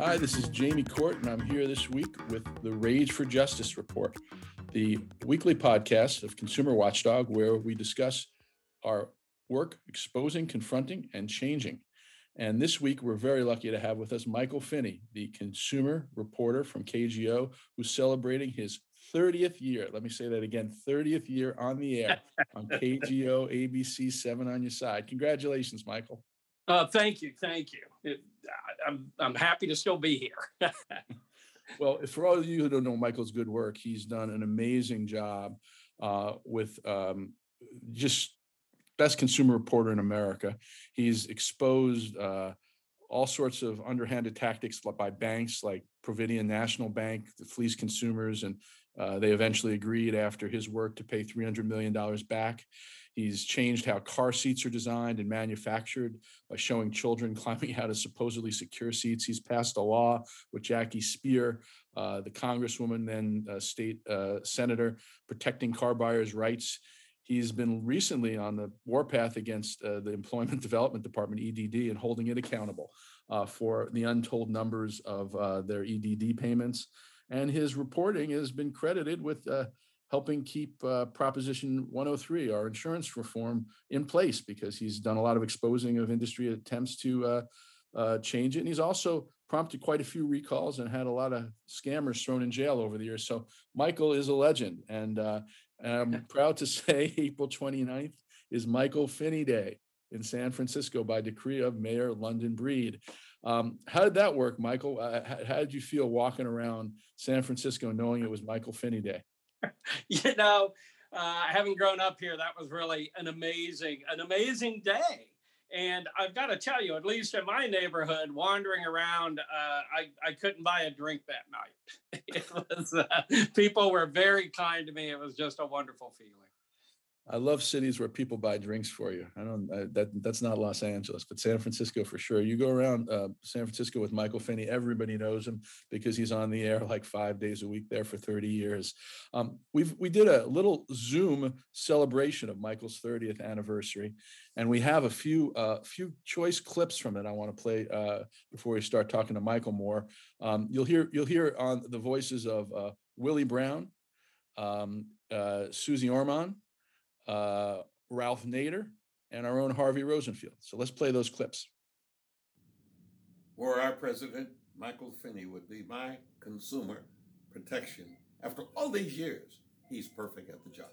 Hi, this is Jamie Court, and I'm here this week with the Rage for Justice Report, the weekly podcast of Consumer Watchdog, where we discuss our work exposing, confronting, and changing. And this week, we're very lucky to have with us Michael Finney, the consumer reporter from KGO, who's celebrating his 30th year. Let me say that again 30th year on the air on KGO ABC 7 on your side. Congratulations, Michael. Uh, thank you. Thank you. It, I'm, I'm happy to still be here. well, for all of you who don't know Michael's good work, he's done an amazing job uh, with um, just best consumer reporter in America. He's exposed uh, all sorts of underhanded tactics by banks like Providian National Bank to fleece consumers, and uh, they eventually agreed after his work to pay $300 million back. He's changed how car seats are designed and manufactured by showing children climbing out of supposedly secure seats. He's passed a law with Jackie Speier, uh, the congresswoman, then uh, state uh, senator, protecting car buyers' rights. He's been recently on the warpath against uh, the Employment Development Department, EDD, and holding it accountable uh, for the untold numbers of uh, their EDD payments. And his reporting has been credited with uh, helping keep uh, Proposition 103, our insurance reform, in place because he's done a lot of exposing of industry attempts to uh, change it. And he's also prompted quite a few recalls and had a lot of scammers thrown in jail over the years. So Michael is a legend. And I'm proud to say April 29th is Michael Finney Day in San Francisco by decree of Mayor London Breed. Um, how did that work, Michael? Uh, how, how, did you feel walking around San Francisco knowing it was Michael Finney Day? you know, uh, having grown up here, that was really an amazing, an amazing day. And I've got to tell you, at least in my neighborhood, wandering around, uh, I, I couldn't buy a drink that night. it was, uh, people were very kind to me. It was just a wonderful feeling. I love cities where people buy drinks for you. I don't I, that that's not Los Angeles, but San Francisco for sure. You go around uh, San Francisco with Michael Finney, everybody knows him because he's on the air like five days a week there for 30 years. Um, we've we did a little Zoom celebration of Michael's 30th anniversary, and we have a few uh, few choice clips from it. I want to play uh, before we start talking to Michael more. Um, you'll hear you'll hear on the voices of uh, Willie Brown, um, uh, Suze Orman uh, Ralph Nader, and our own Harvey Rosenfield. So let's play those clips. Were our president, Michael Finney, would be my consumer protection. After all these years, he's perfect at the job.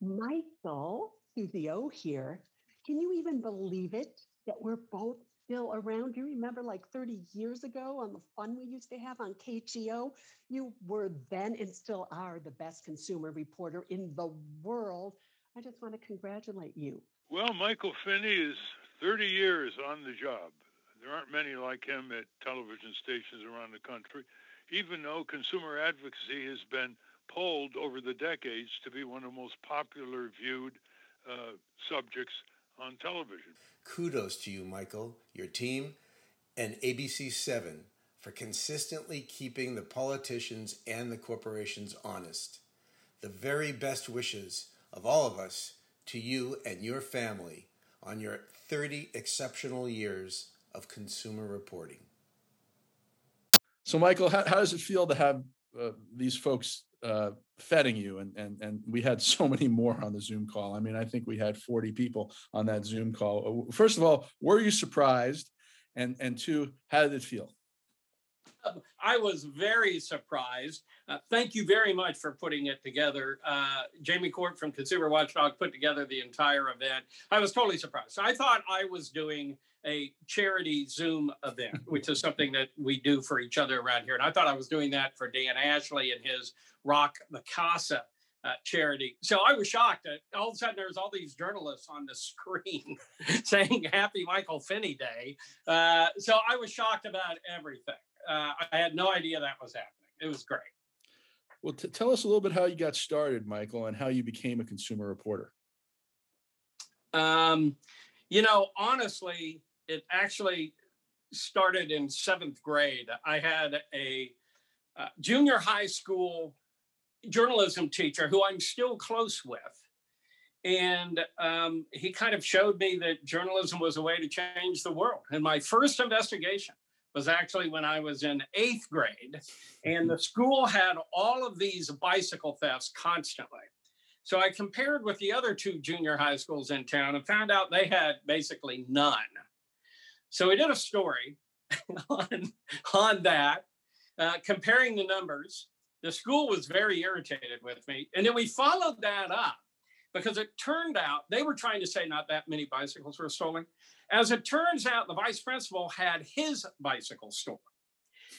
Michael, Susie O here. Can you even believe it that we're both still around? You remember like 30 years ago on the fun we used to have on KGO? You were then and still are the best consumer reporter in the world. I just want to congratulate you. Well, Michael Finney is 30 years on the job. There aren't many like him at television stations around the country, even though consumer advocacy has been polled over the decades to be one of the most popular viewed uh, subjects on television. Kudos to you, Michael, your team, and ABC7 for consistently keeping the politicians and the corporations honest. The very best wishes of all of us to you and your family on your 30 exceptional years of consumer reporting. So, Michael, how, how does it feel to have uh, these folks uh, feting you and and and we had so many more on the zoom call. I mean i think we had 40 people on that zoom call. Uh, first of all were you surprised? And and two how did it feel I was very surprised. Uh, thank you very much for putting it together. Uh, Jamie Court from Consumer Watchdog put together the entire event. I was totally surprised. I thought I was doing a charity Zoom event, which is something that we do for each other around here. And I thought I was doing that for Dan Ashley and his Rock the Cause uh, charity. So I was shocked that all of a sudden there's all these journalists on the screen saying Happy Michael Finney Day. Uh, so I was shocked about everything. Uh, I had no idea that was happening. It was great. Well, t- tell us a little bit how you got started, Michael, and how you became a consumer reporter. Um, you know, honestly, it actually started in seventh grade. I had a uh, junior high school journalism teacher who I'm still close with. And um, he kind of showed me that journalism was a way to change the world. And my first investigation was actually when I was in eighth grade, and the school had all of these bicycle thefts constantly. So I compared with the other two junior high schools in town and found out they had basically none. So we did a story on, on that, uh, comparing the numbers. The school was very irritated with me. And then we followed that up because it turned out they were trying to say not that many bicycles were stolen. As it turns out, the vice principal had his bicycle stolen.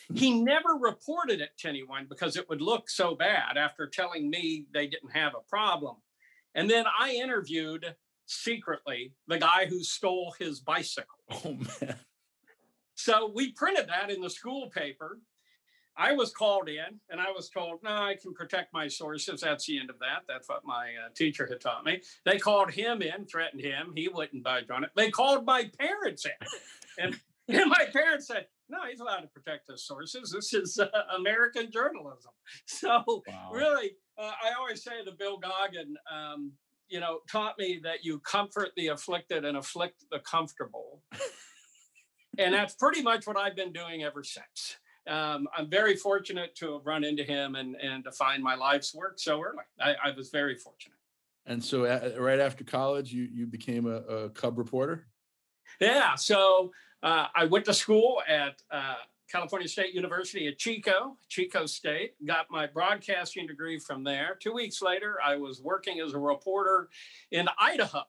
Hmm. He never reported it to anyone because it would look so bad after telling me they didn't have a problem. And then I interviewed secretly the guy who stole his bicycle. Oh man. So we printed that in the school paper. I was called in and I was told, no, I can protect my sources. That's the end of that. That's what my uh, teacher had taught me. They called him in, threatened him. He wouldn't budge on it. They called my parents in. And, and my parents said, no, he's allowed to protect his sources. This is uh, American journalism. So, wow. really, uh, I always say the Bill Goggin, um, you know, taught me that you comfort the afflicted and afflict the comfortable. and that's pretty much what I've been doing ever since um, I'm very fortunate to have run into him and, and to find my life's work so early. I, I was very fortunate. And so, uh, right after college, you you became a, a Cub reporter. Yeah. So uh, I went to school at uh, California State University at Chico, Chico State. Got my broadcasting degree from there. Two weeks later, I was working as a reporter in Idaho.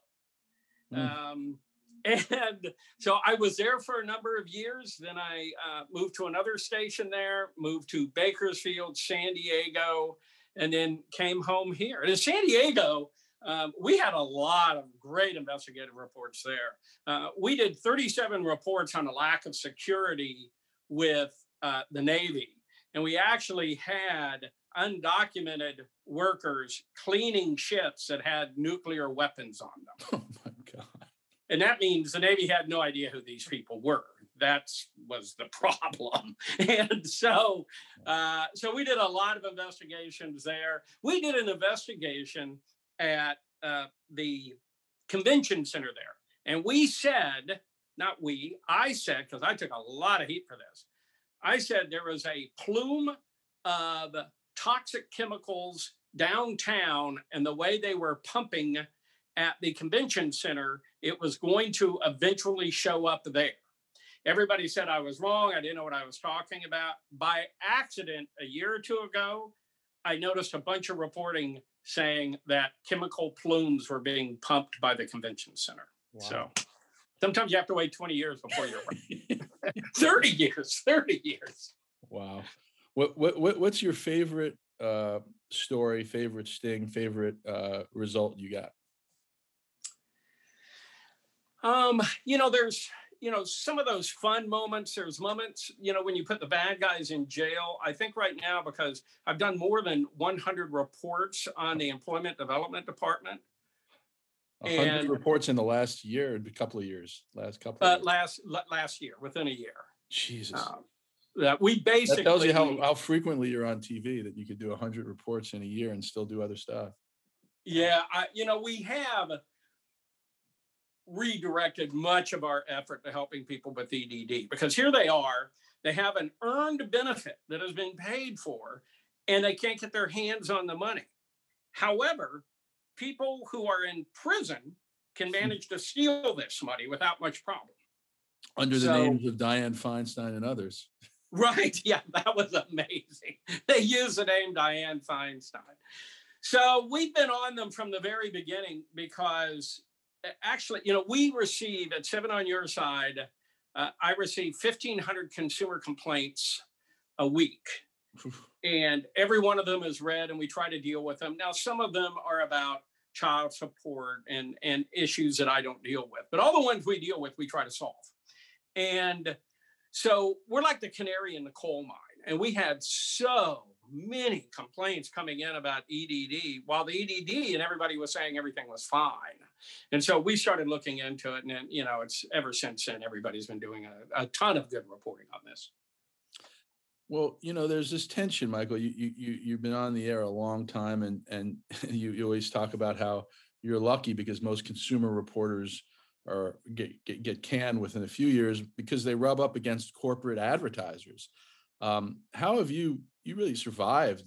Mm. Um, and so I was there for a number of years. Then I uh, moved to another station there, moved to Bakersfield, San Diego, and then came home here. And in San Diego, um, we had a lot of great investigative reports there. Uh, we did 37 reports on the lack of security with uh, the Navy. And we actually had undocumented workers cleaning ships that had nuclear weapons on them. And that means the Navy had no idea who these people were. That was the problem. And so, uh, so we did a lot of investigations there. We did an investigation at uh, the convention center there. And we said, not we, I said, because I took a lot of heat for this, I said there was a plume of toxic chemicals downtown and the way they were pumping at the convention center, it was going to eventually show up there. Everybody said I was wrong. I didn't know what I was talking about. By accident, a year or two ago, I noticed a bunch of reporting saying that chemical plumes were being pumped by the convention center. Wow. So sometimes you have to wait 20 years before you're right. 30 years, 30 years. Wow. What, what, what's your favorite uh, story, favorite sting, favorite uh, result you got? Um, you know, there's you know some of those fun moments there's moments you know when you put the bad guys in jail. I think right now because i've done more than 100 reports on the employment development department. 100 and, reports in the last year a couple of years last couple uh, last last year within a year. Jesus. Uh, that we basically that tells you how, how frequently you're on tv that you could do 100 reports in a year and still do other stuff. Yeah I, you know we have redirected much of our effort to helping people with EDD because here they are, they have an earned benefit that has been paid for, and they can't get their hands on the money. However, people who are in prison can hmm. manage to steal this money without much problem. Under the so, names of Dianne Feinstein and others. Right. Yeah, that was amazing. They use the name Dianne Feinstein. So we've been on them from the very beginning because actually, you know, we receive at Seven on Your Side, uh, I receive 1,500 consumer complaints a week. and every one of them is read, and we try to deal with them. Now, some of them are about child support and, and issues that I don't deal with, but all the ones we deal with, we try to solve. And so we're like the canary in the coal mine. And we had so many complaints coming in about EDD, while the EDD and everybody was saying everything was fine. And so we started looking into it, and then, you know, it's ever since then everybody's been doing a, a ton of good reporting on this. Well, you know, there's this tension, Michael. You you you've been on the air a long time, and and you, you always talk about how you're lucky because most consumer reporters or get, get, get canned within a few years because they rub up against corporate advertisers. Um, how have you you really survived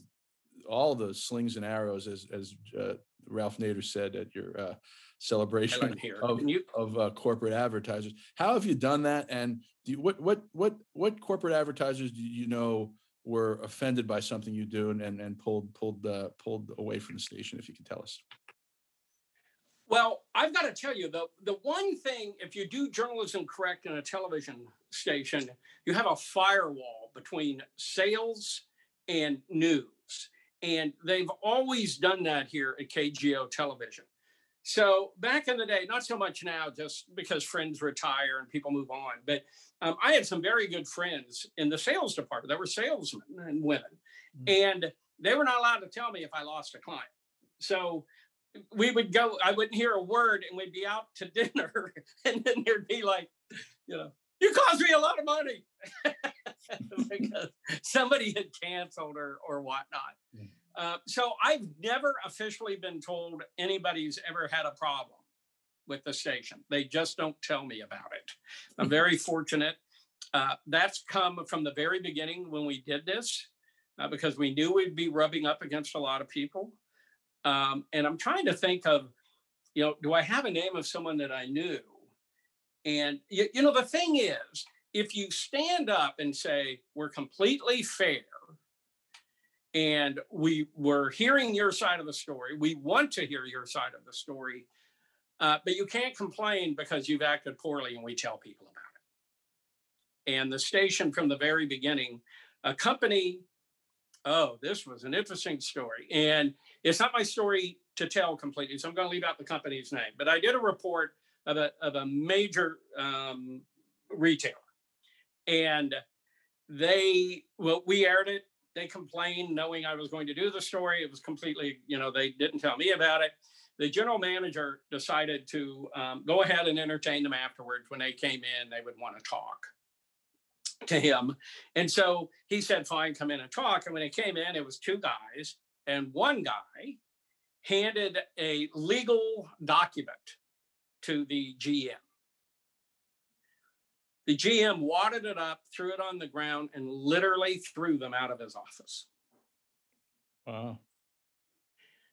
all the slings and arrows, as as uh, Ralph Nader said at your uh, celebration of, you- of uh, corporate advertisers? How have you done that? And do you, what what what what corporate advertisers do you know were offended by something you do and and, and pulled pulled uh, pulled away from the station? If you can tell us. Well, I've got to tell you, the, the one thing, if you do journalism correct in a television station, you have a firewall between sales and news. And they've always done that here at KGO television. So back in the day, not so much now, just because friends retire and people move on, but um, I had some very good friends in the sales department that were salesmen and women, mm-hmm. and they were not allowed to tell me if I lost a client. So we would go, I wouldn't hear a word, and we'd be out to dinner, and then there'd be like, you know, you cost me a lot of money because somebody had canceled or or whatnot. Mm. Uh, so I've never officially been told anybody's ever had a problem with the station. They just don't tell me about it. I'm very fortunate. Uh, that's come from the very beginning when we did this, uh, because we knew we'd be rubbing up against a lot of people. Um, and I'm trying to think of, you know, do I have a name of someone that I knew? And, you, you know, the thing is, if you stand up and say, we're completely fair and we were hearing your side of the story, we want to hear your side of the story, uh, but you can't complain because you've acted poorly and we tell people about it. And the station from the very beginning, a company, oh, this was an interesting story. And it's not my story to tell completely, so I'm going to leave out the company's name. But I did a report of a, of a major um, retailer. And they, well, we aired it. They complained knowing I was going to do the story. It was completely, you know, they didn't tell me about it. The general manager decided to um, go ahead and entertain them afterwards. When they came in, they would want to talk to him. And so he said, fine, come in and talk. And when they came in, it was two guys and one guy handed a legal document to the GM. The GM wadded it up, threw it on the ground, and literally threw them out of his office. Wow.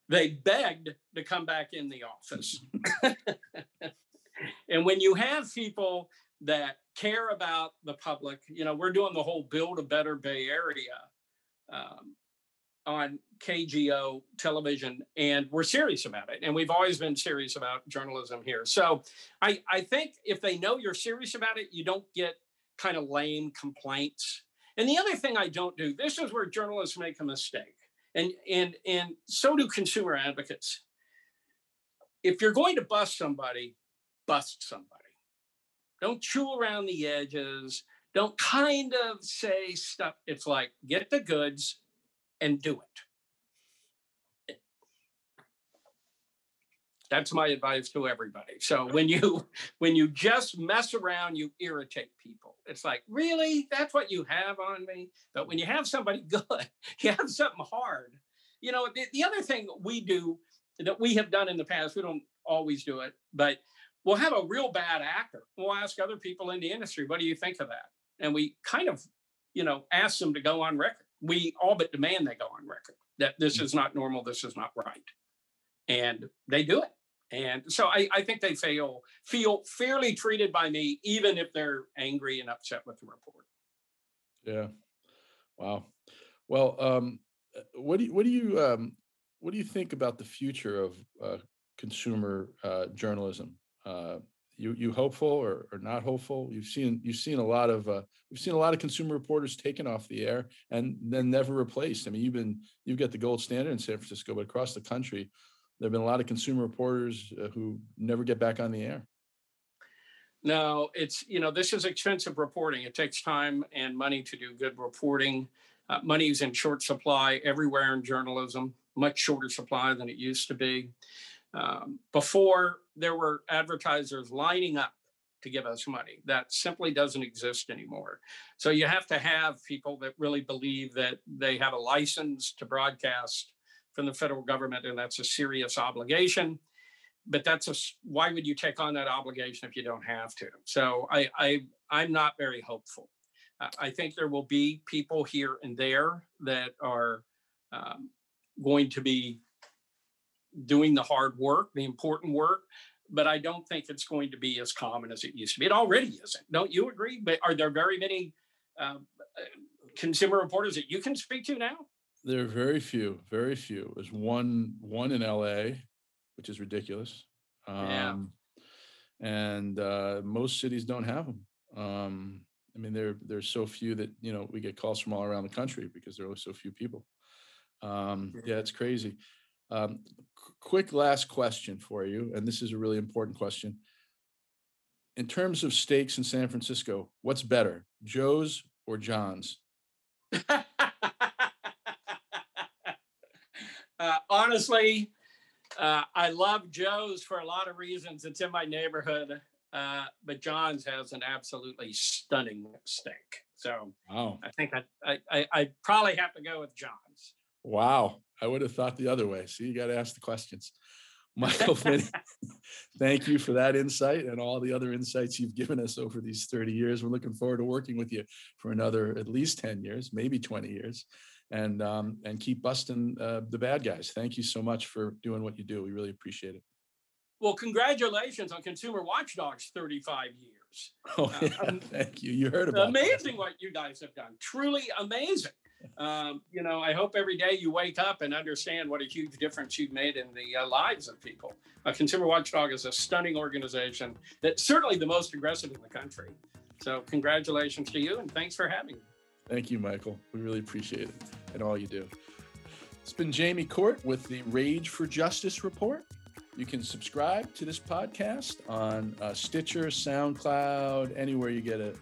They begged to come back in the office. and when you have people that care about the public, you know, we're doing the whole build a better Bay Area um, on KGO television, and we're serious about it. And we've always been serious about journalism here. So I, I think if they know you're serious about it, you don't get kind of lame complaints. And the other thing I don't do, this is where journalists make a mistake. And and and so do consumer advocates. If you're going to bust somebody, bust somebody. Don't chew around the edges. Don't kind of say stuff. It's like get the goods, and do it. That's my advice to everybody. So when you when you just mess around, you irritate people. It's like, really? That's what you have on me? But when you have somebody good, you have something hard. You know, the, the other thing we do that we have done in the past, we don't always do it, but we'll have a real bad actor. We'll ask other people in the industry, what do you think of that? And we kind of, you know, ask them to go on record we all but demand they go on record that this is not normal, this is not right. And they do it. And so I, I think they feel feel fairly treated by me, even if they're angry and upset with the report. Yeah. Wow. Well, um, what do you, what do you um, what do you think about the future of uh, consumer uh, journalism? Uh, you you hopeful or, or not hopeful? You've seen you've seen a lot of uh, we've seen a lot of consumer reporters taken off the air and then never replaced. I mean, you've been you've got the gold standard in San Francisco, but across the country, there have been a lot of consumer reporters uh, who never get back on the air. No, it's you know this is expensive reporting. It takes time and money to do good reporting. Uh, money is in short supply everywhere in journalism, much shorter supply than it used to be. Um, before there were advertisers lining up to give us money. That simply doesn't exist anymore. So you have to have people that really believe that they have a license to broadcast from the federal government, and that's a serious obligation. but that's a why would you take on that obligation if you don't have to? So I, I I'm not very hopeful. I think there will be people here and there that are um, going to be doing the hard work, the important work, but I don't think it's going to be as common as it used to be. It already isn't. Don't you agree? But are there very many um, uh, consumer reporters that you can speak to now? There are very few, very few. There's one one in LA, which is ridiculous. Um, Yeah. And uh, most cities don't have them. Um, I mean, there there's so few that you know we get calls from all around the country because there are so few people. Um, yeah, it's crazy. Um, qu- quick last question for you, and this is a really important question. In terms of steaks in San Francisco, what's better, Joe's or John's? uh, honestly, uh, I love Joe's for a lot of reasons. It's in my neighborhood, uh, but John's has an absolutely stunning steak. So Wow. I think I I, I I probably have to go with John's. Wow. I would have thought the other way. So you got to ask the questions. Michael Finney, thank you for that insight and all the other insights you've given us over these 30 years. We're looking forward to working with you for another at least 10 years, maybe 20 years, and um, and keep busting uh, the bad guys. Thank you so much for doing what you do. We really appreciate it. Well, congratulations on Consumer Watchdog's 35 years. Oh, Uh, yeah, um, thank you. You heard about that. amazing what you guys have done. Truly amazing. Um, you know, I hope every day you wake up and understand what a huge difference you've made in the uh, lives of people. Uh, Consumer Watchdog is a stunning organization that's certainly the most aggressive in the country. So, congratulations to you and thanks for having me. Thank you, Michael. We really appreciate it and all you do. It's been Jamie Court with the Rage for Justice Report. You can subscribe to this podcast on uh, Stitcher, SoundCloud, anywhere you get a